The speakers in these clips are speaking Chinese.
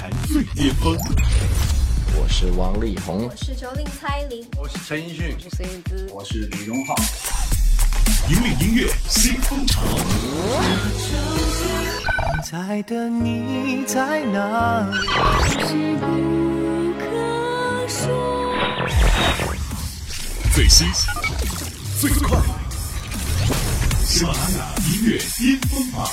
坛最巅峰。我是王力宏，我是九零蔡琳，我是陈奕迅，我是孙燕姿，我是李荣浩。引领音乐新风潮。在的你在哪里？最新最快，喜马拉雅音乐巅峰榜。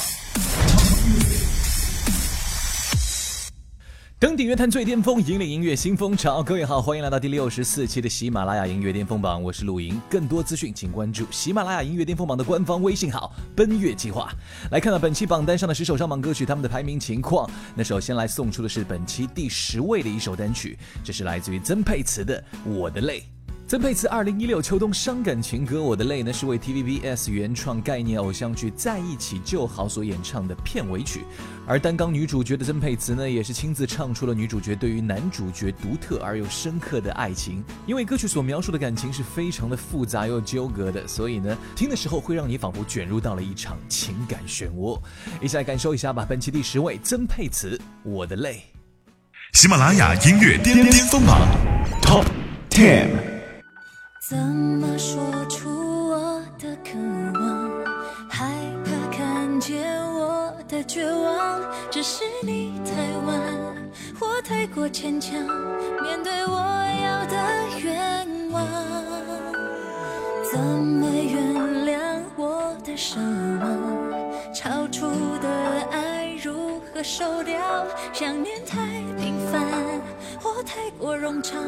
登顶乐坛最巅峰，引领音乐新风潮。各位好，欢迎来到第六十四期的喜马拉雅音乐巅峰榜，我是陆莹。更多资讯请关注喜马拉雅音乐巅峰榜的官方微信号“奔月计划”。来看到本期榜单上的十首上榜歌曲，他们的排名情况。那首先来送出的是本期第十位的一首单曲，这是来自于曾沛慈的《我的泪》。曾沛慈二零一六秋冬伤感情歌《我的泪》呢，是为 TVBS 原创概念偶像剧《在一起就好》所演唱的片尾曲。而担纲女主角的曾沛慈呢，也是亲自唱出了女主角对于男主角独特而又深刻的爱情。因为歌曲所描述的感情是非常的复杂又纠葛的，所以呢，听的时候会让你仿佛卷入到了一场情感漩涡。一起来感受一下吧。本期第十位，曾沛慈《我的泪》。喜马拉雅音乐巅巅峰榜 Top Ten。怎么说出我的渴望？害怕看见我的绝望。只是你太晚，或太过牵强，面对我要的愿望。怎么原谅我的奢望？超出的爱如何收掉？想念太频繁，或太过冗长，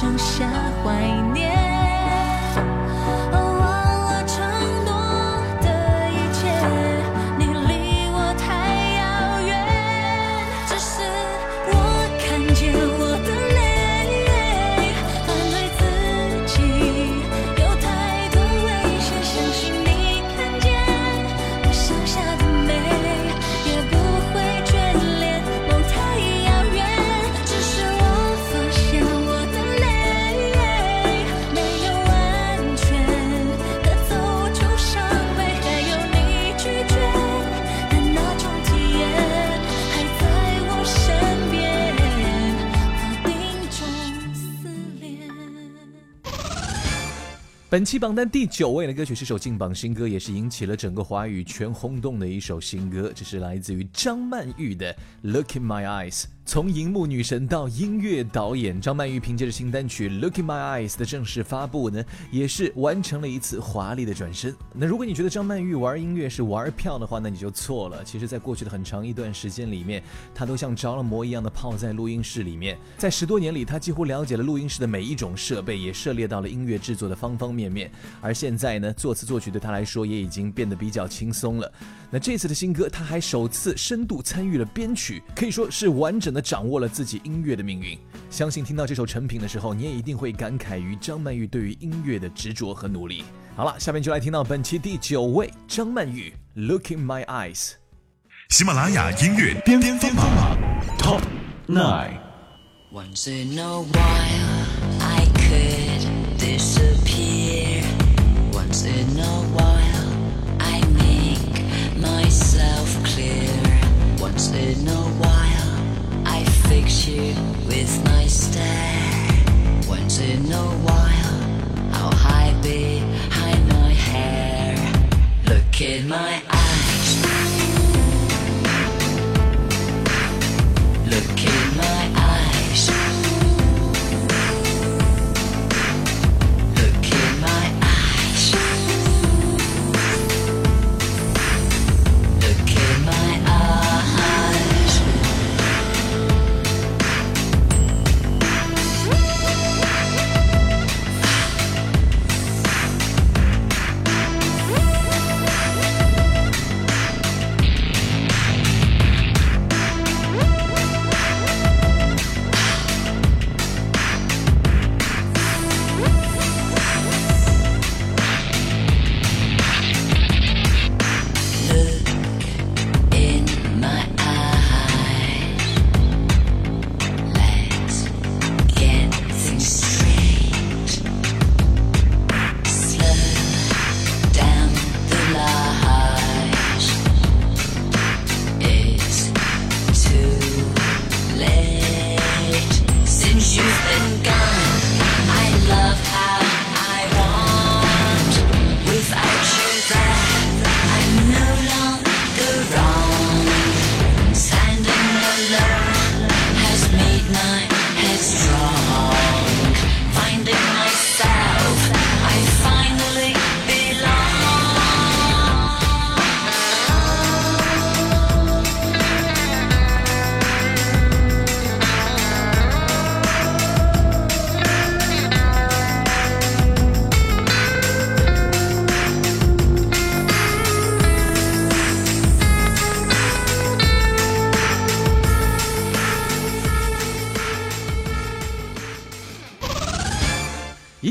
剩下怀念。本期榜单第九位的歌曲是首劲榜新歌，也是引起了整个华语圈轰动的一首新歌，这是来自于张曼玉的《Look in My Eyes》。从荧幕女神到音乐导演，张曼玉凭借着新单曲《Look in My Eyes》的正式发布呢，也是完成了一次华丽的转身。那如果你觉得张曼玉玩音乐是玩票的话，那你就错了。其实，在过去的很长一段时间里面，她都像着了魔一样的泡在录音室里面。在十多年里，她几乎了解了录音室的每一种设备，也涉猎到了音乐制作的方方面面。而现在呢，作词作曲对她来说也已经变得比较轻松了。那这次的新歌，他还首次深度参与了编曲，可以说是完整的。掌握了自己音乐的命运，相信听到这首成品的时候，你也一定会感慨于张曼玉对于音乐的执着和努力。好了，下面就来听到本期第九位张曼玉《Look in My Eyes》。喜马拉雅音乐巅巅峰榜 Top Nine。Once in a while I could disappear. Once in a while myself clear. Once in a while. I fix you with my stare. Once in a while, I'll hide behind my hair. Look in my eyes. Look in my eyes.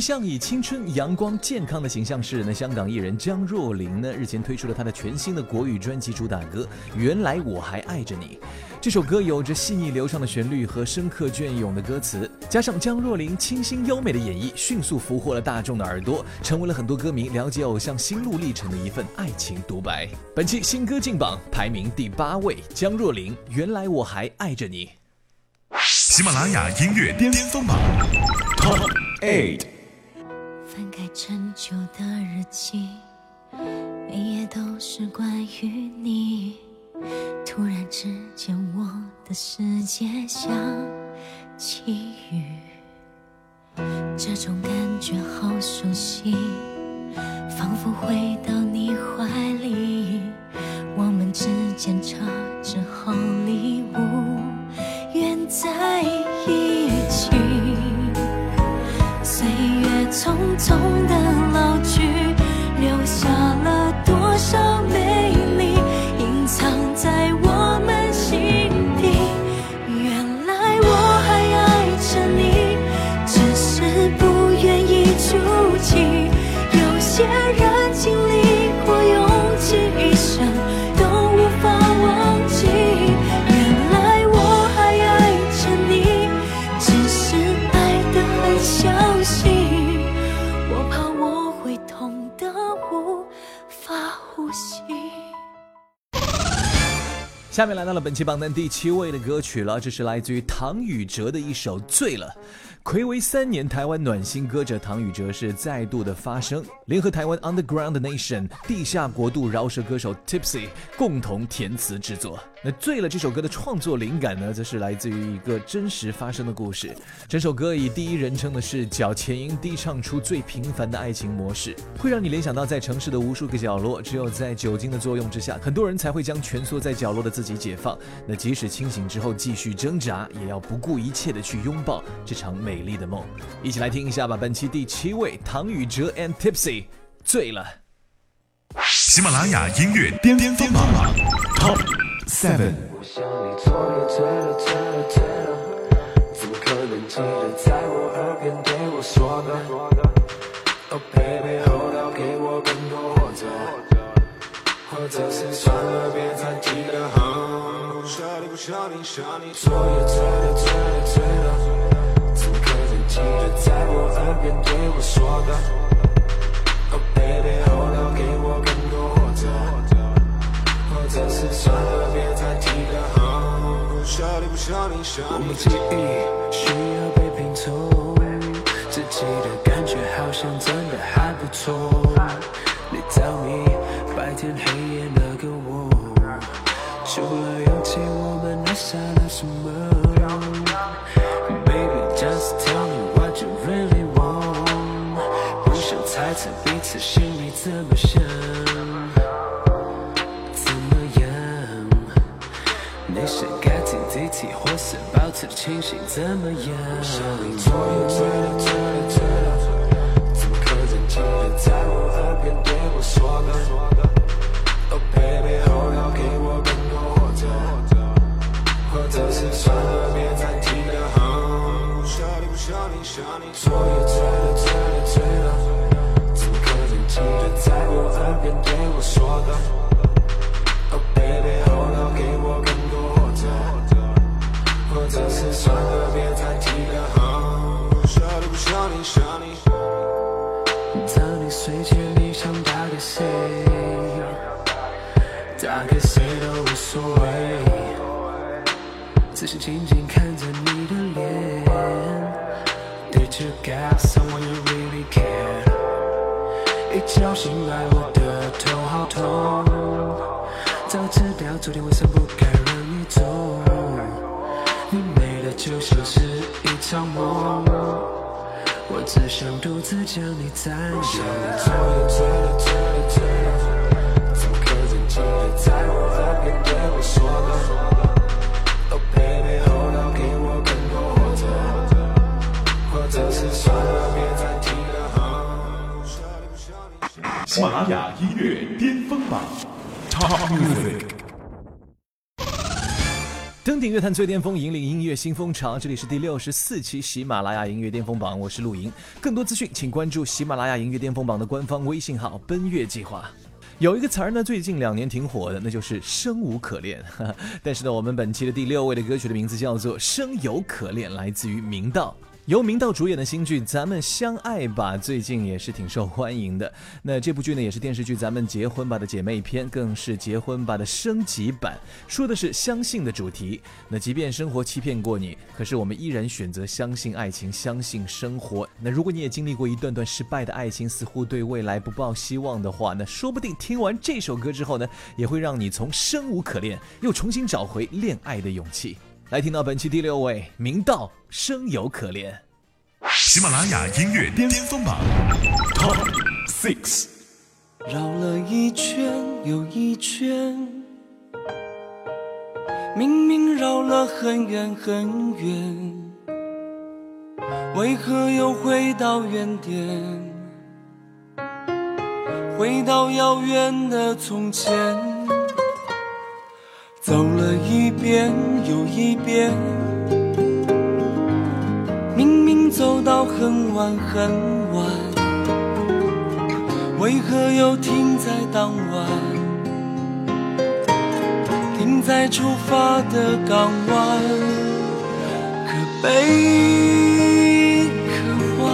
向以青春、阳光、健康的形象示人的香港艺人江若琳呢，日前推出了她的全新的国语专辑主打歌《原来我还爱着你》。这首歌有着细腻流畅的旋律和深刻隽永的歌词，加上江若琳清新优美的演绎，迅速俘获了大众的耳朵，成为了很多歌迷了解偶像心路历程的一份爱情独白。本期新歌进榜排名第八位，江若琳《原来我还爱着你》。喜马拉雅音乐巅峰榜 Top Eight。翻开陈旧的日记，每页都是关于你。突然之间，我的世界像起雨，这种感觉好熟悉，仿佛回到你怀里。我们之间差着好礼物，缘在一匆匆的下面来到了本期榜单第七位的歌曲了，这是来自于唐禹哲的一首《醉了》。暌违三年，台湾暖心歌者唐禹哲是再度的发声，联合台湾 Underground Nation 地下国度饶舌歌手 Tipsy 共同填词制作。那《醉了》这首歌的创作灵感呢，则是来自于一个真实发生的故事。整首歌以第一人称的视角，前音低唱出最平凡的爱情模式，会让你联想到在城市的无数个角落，只有在酒精的作用之下，很多人才会将蜷缩在角落的自己解放。那即使清醒之后继续挣扎，也要不顾一切的去拥抱这场美丽的梦。一起来听一下吧，本期第七位，唐禹哲 and Tipsy，醉了。喜马拉雅音乐巅峰榜 Top Seven。昨夜醉了，醉了，醉了，怎可能记得在我耳边对我说的？Oh baby，后到给我更多，或者，或者是算了，别再提了。不舍你，不舍你，舍你。昨夜醉了，醉了，醉了，怎么可能记得在我耳边对我说的？Oh baby，后到给我更多，或者。或者是算了，我们记忆需要被拼凑，自己的感觉好像真的还不错。你 tell me，白天黑夜那个我，除了勇气，我们还少了什么？Baby, just tell me what you really want。不想猜测彼此心里怎么心？怎么样？想你昨夜醉了，醉了，醉了，怎么可能？今天在我耳边对我说的？Oh baby，后要给我更多，或者，或者是算了，别再提了。想你，不舍你，想你。昨夜醉了，醉了，只是静静看着你的脸。Did you got someone you really care？一觉醒来，我的头好痛。早知道昨天晚上不该让你走，你美的就像是一场梦，我只想独自将你占有。想你醉了，醉了，醉了，醉了，怎么可能记得在我耳边对我说的喜马拉雅音乐巅峰榜 Top Music。登顶乐坛最巅峰，引领音乐新风潮。这里是第六十四期喜马拉雅音乐巅峰榜，我是陆莹。更多资讯，请关注喜马拉雅音乐巅峰榜的官方微信号“奔月计划”。有一个词儿呢，最近两年挺火的，那就是“生无可恋”。但是呢，我们本期的第六位的歌曲的名字叫做《生有可恋》，来自于明道。由明道主演的新剧《咱们相爱吧》最近也是挺受欢迎的。那这部剧呢，也是电视剧《咱们结婚吧》的姐妹篇，更是结婚吧的升级版，说的是相信的主题。那即便生活欺骗过你，可是我们依然选择相信爱情，相信生活。那如果你也经历过一段段失败的爱情，似乎对未来不抱希望的话，那说不定听完这首歌之后呢，也会让你从生无可恋又重新找回恋爱的勇气。来听到本期第六位，明道生有可恋。喜马拉雅音乐巅峰榜 Top Six。绕了一圈又一圈，明明绕了很远很远，为何又回到原点？回到遥远的从前，走了一遍又一遍，明明走到很晚很晚。为何又停在当晚？停在出发的港湾，可悲可欢，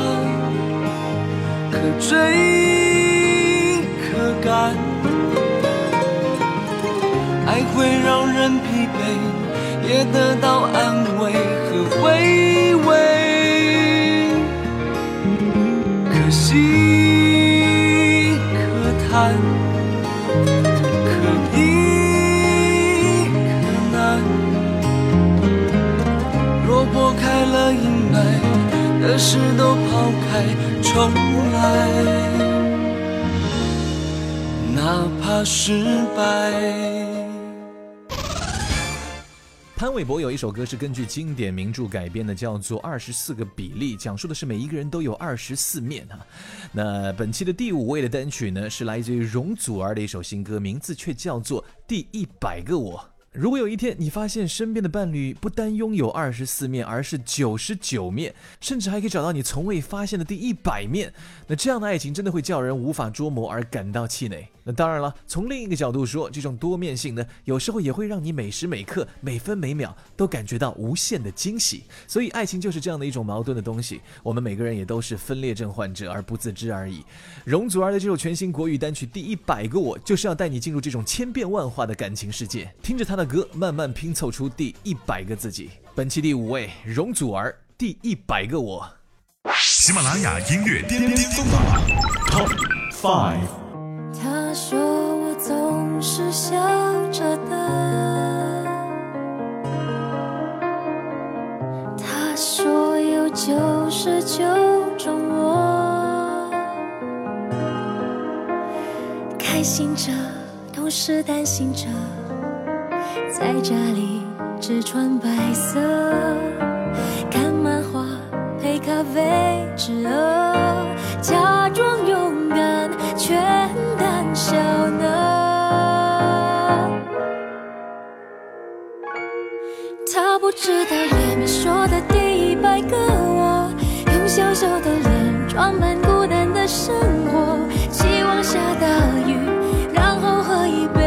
可追会让人疲惫，也得到安慰和回味。可惜，可叹，可依，可难。若拨开了阴霾，的事都抛开，重来，哪怕失败。潘玮柏有一首歌是根据经典名著改编的，叫做《二十四个比例》，讲述的是每一个人都有二十四面啊。那本期的第五位的单曲呢，是来自于容祖儿的一首新歌，名字却叫做《第一百个我》。如果有一天你发现身边的伴侣不单拥有二十四面，而是九十九面，甚至还可以找到你从未发现的第一百面，那这样的爱情真的会叫人无法捉摸而感到气馁。那当然了，从另一个角度说，这种多面性呢，有时候也会让你每时每刻、每分每秒都感觉到无限的惊喜。所以，爱情就是这样的一种矛盾的东西。我们每个人也都是分裂症患者而不自知而已。容祖儿的这首全新国语单曲《第一百个我》，就是要带你进入这种千变万化的感情世界，听着她的歌，慢慢拼凑出第一百个自己。本期第五位，容祖儿《第一百个我》。喜马拉雅音乐巅峰榜 Top Five。他说我总是笑着的，他说有九十九种我，开心着，同时担心着，在家里只穿白色，看漫画配咖啡之饿，笑呢。他不知道也没说的第一百个我，用小小的脸装满孤单的生活，希望下大雨，然后喝一杯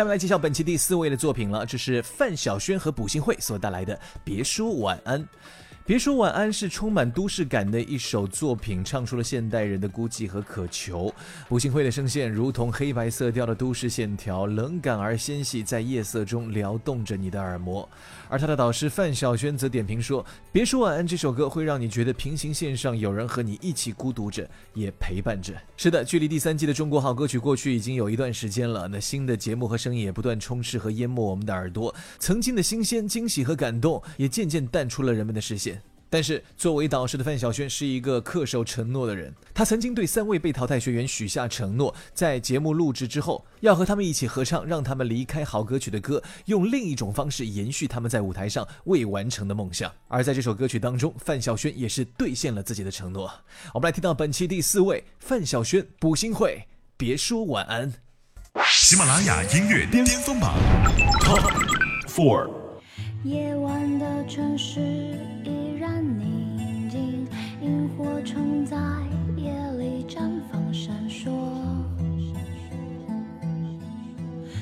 下面来揭晓本期第四位的作品了，这是范晓萱和卜信慧所带来的《别说晚安》。别说晚安是充满都市感的一首作品，唱出了现代人的孤寂和渴求。卜信慧的声线如同黑白色调的都市线条，冷感而纤细，在夜色中撩动着你的耳膜。而他的导师范晓萱则点评说：“别说晚安这首歌会让你觉得平行线上有人和你一起孤独着，也陪伴着。”是的，距离第三季的中国好歌曲过去已经有一段时间了，那新的节目和声音也不断充斥和淹没我们的耳朵，曾经的新鲜、惊喜和感动也渐渐淡出了人们的视线。但是，作为导师的范晓萱是一个恪守承诺的人。她曾经对三位被淘汰学员许下承诺，在节目录制之后，要和他们一起合唱让他们离开好歌曲的歌，用另一种方式延续他们在舞台上未完成的梦想。而在这首歌曲当中，范晓萱也是兑现了自己的承诺。我们来听到本期第四位范晓萱，补心会，别说晚安。喜马拉雅音乐巅峰榜 Top Four。夜晚的城市虫在夜里绽放闪烁。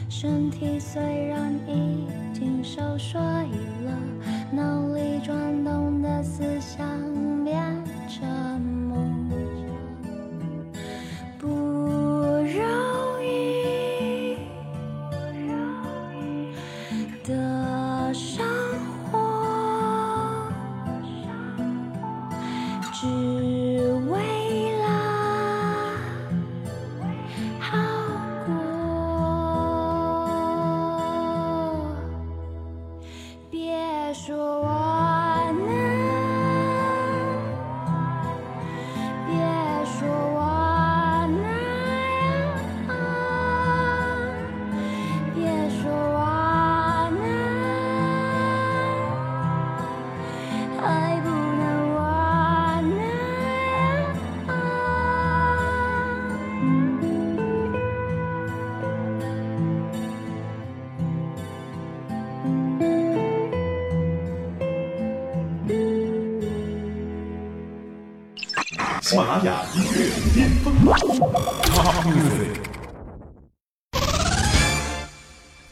身体虽然已经熟睡了，脑里转动的思想喜马拉雅音乐巅峰榜。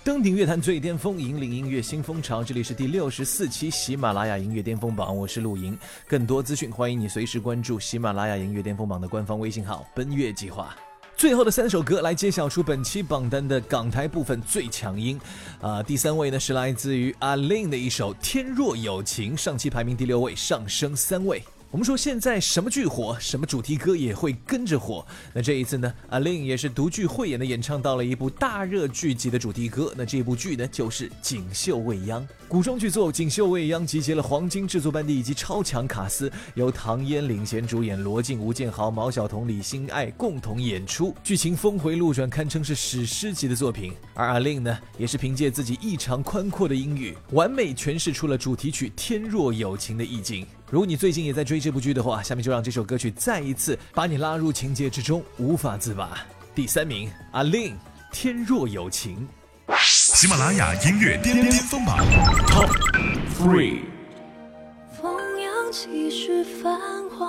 登顶乐坛最巅峰，引领音乐新风潮。这里是第六十四期喜马拉雅音乐巅峰榜，我是陆莹。更多资讯，欢迎你随时关注喜马拉雅音乐巅峰榜的官方微信号“奔月计划”。最后的三首歌来揭晓出本期榜单的港台部分最强音。啊、第三位呢是来自于阿令的一首《天若有情》，上期排名第六位，上升三位。我们说现在什么剧火，什么主题歌也会跟着火。那这一次呢，阿令也是独具慧眼的演唱到了一部大热剧集的主题歌。那这部剧呢，就是《锦绣未央》。古装剧作《锦绣未央》集结了黄金制作班底以及超强卡司，由唐嫣领衔主演，罗晋、吴建豪、毛晓彤、李心爱共同演出，剧情峰回路转，堪称是史诗级的作品。而阿令呢，也是凭借自己异常宽阔的音域，完美诠释出了主题曲《天若有情》的意境。如果你最近也在追这部剧的话，下面就让这首歌曲再一次把你拉入情节之中，无法自拔。第三名，阿令，《天若有情》。喜马拉雅音乐巅巅峰榜 Top Three。风扬起时繁华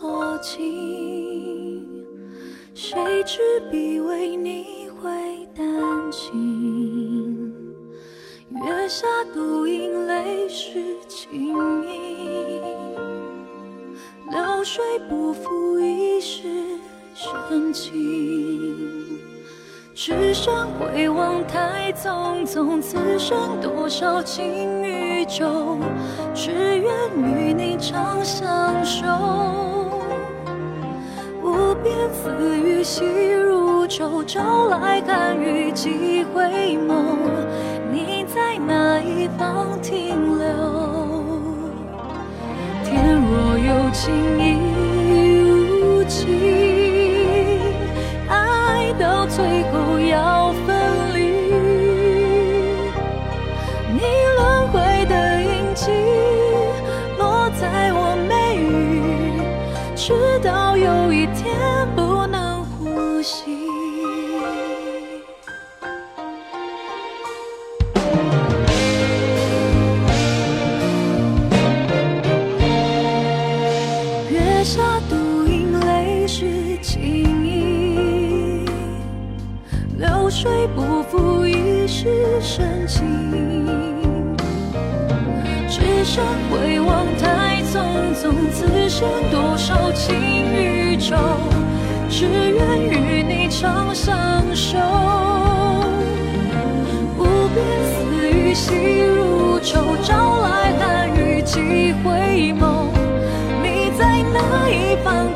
落尽，谁执笔为你会丹青？月下独饮泪湿青衣，流水不负一世深情。只身回望太匆匆，此生多少情与旧，只愿与你长相守。无边丝雨细如愁，朝来寒雨几回眸，你在哪一方停留？若有情亦无情，长相守。无边丝雨细如愁，朝来寒雨几回眸，你在哪一方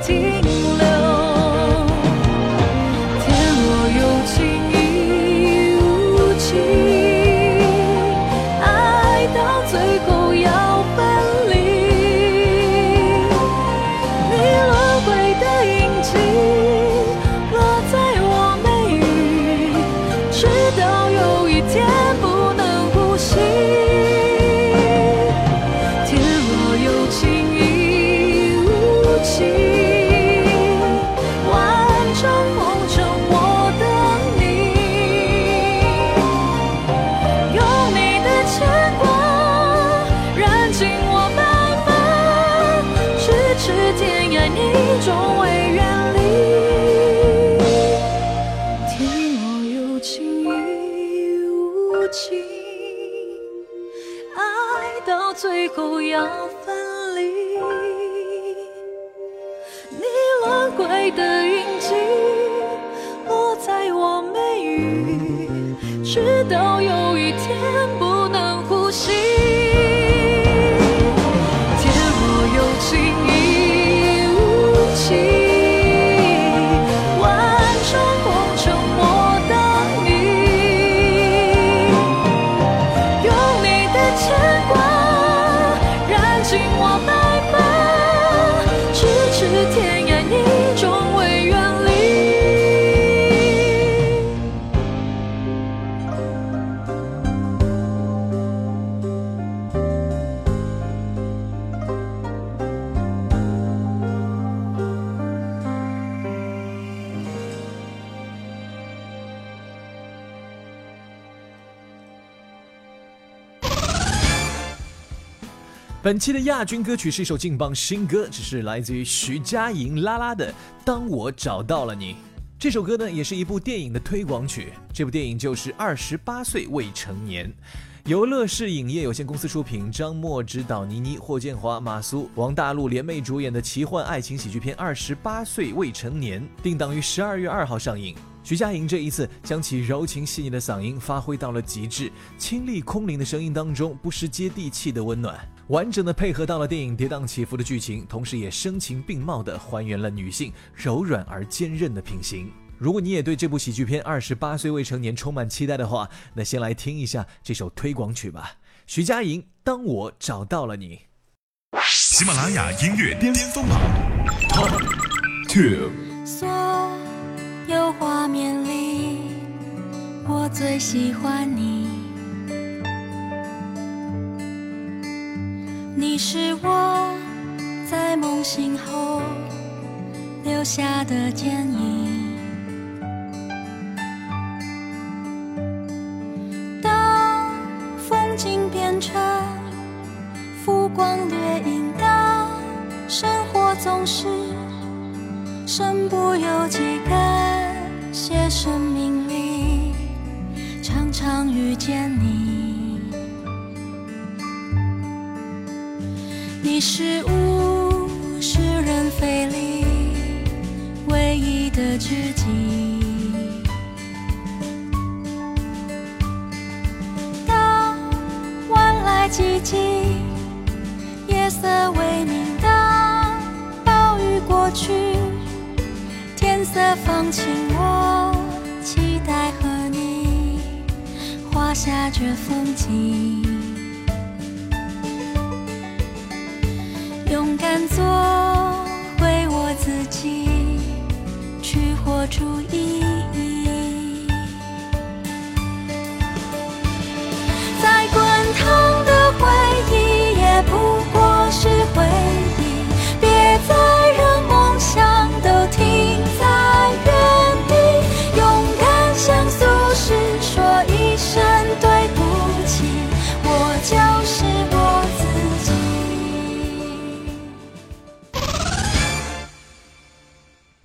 你轮回的本期的亚军歌曲是一首劲爆新歌，只是来自于徐佳莹拉拉的《当我找到了你》。这首歌呢，也是一部电影的推广曲。这部电影就是《二十八岁未成年》，由乐视影业有限公司出品，张默执导，倪妮、霍建华、马苏、王大陆联袂主演的奇幻爱情喜剧片《二十八岁未成年》，定档于十二月二号上映。徐佳莹这一次将其柔情细腻的嗓音发挥到了极致，清丽空灵的声音当中不失接地气的温暖，完整的配合到了电影跌宕起伏的剧情，同时也声情并茂地还原了女性柔软而坚韧的品行。如果你也对这部喜剧片《二十八岁未成年》充满期待的话，那先来听一下这首推广曲吧。徐佳莹，当我找到了你。喜马拉雅音乐巅峰榜 Top Two。所有画面里，我最喜欢。你是我在梦醒后留下的剪影。当风景变成浮光掠影，当生活总是。身不由己，感谢生命里常常遇见你。你是物是人非里唯一的知己。当晚来寂静，夜色微明，当暴雨过去。天色放晴，我期待和你画下这风景。勇敢做回我自己，去活出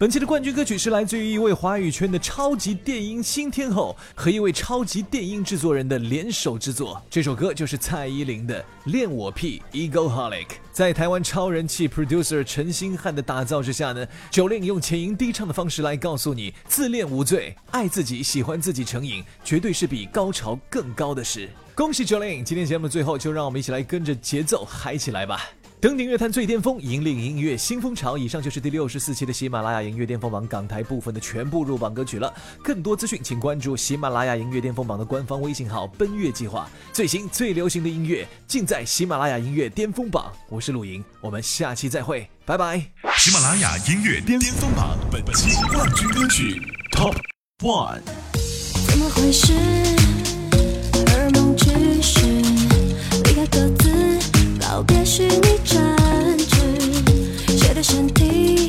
本期的冠军歌曲是来自于一位华语圈的超级电音新天后和一位超级电音制作人的联手制作。这首歌就是蔡依林的《恋我癖 Egoholic》。在台湾超人气 producer 陈星汉的打造之下呢，九令用浅吟低唱的方式来告诉你：自恋无罪，爱自己、喜欢自己成瘾，绝对是比高潮更高的事。恭喜九令！今天节目的最后，就让我们一起来跟着节奏嗨起来吧！登顶乐坛最巅峰，引领音乐新风潮。以上就是第六十四期的喜马拉雅音乐巅峰榜港台部分的全部入榜歌曲了。更多资讯，请关注喜马拉雅音乐巅峰榜的官方微信号“奔月计划”。最新最流行的音乐尽在喜马拉雅音乐巅峰榜。我是陆莹，我们下期再会，拜拜。喜马拉雅音乐巅峰榜本期冠军歌曲 Top One。怎么回事？而梦只是告别虚拟真挚，谁的身体？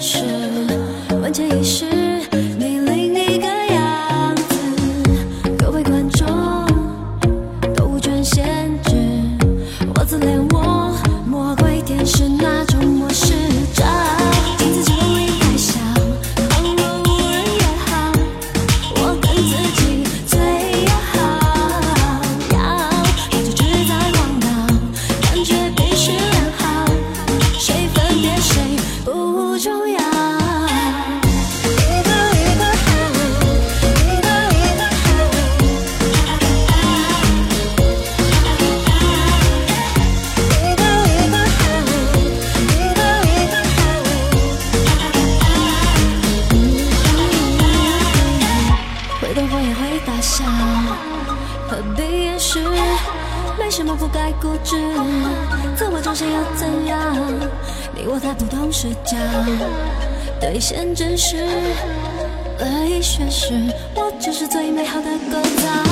是万千一世。不该固执，自我中心又怎样？你我在不同视角，兑现真实，而已宣誓，我就是最美好的构造。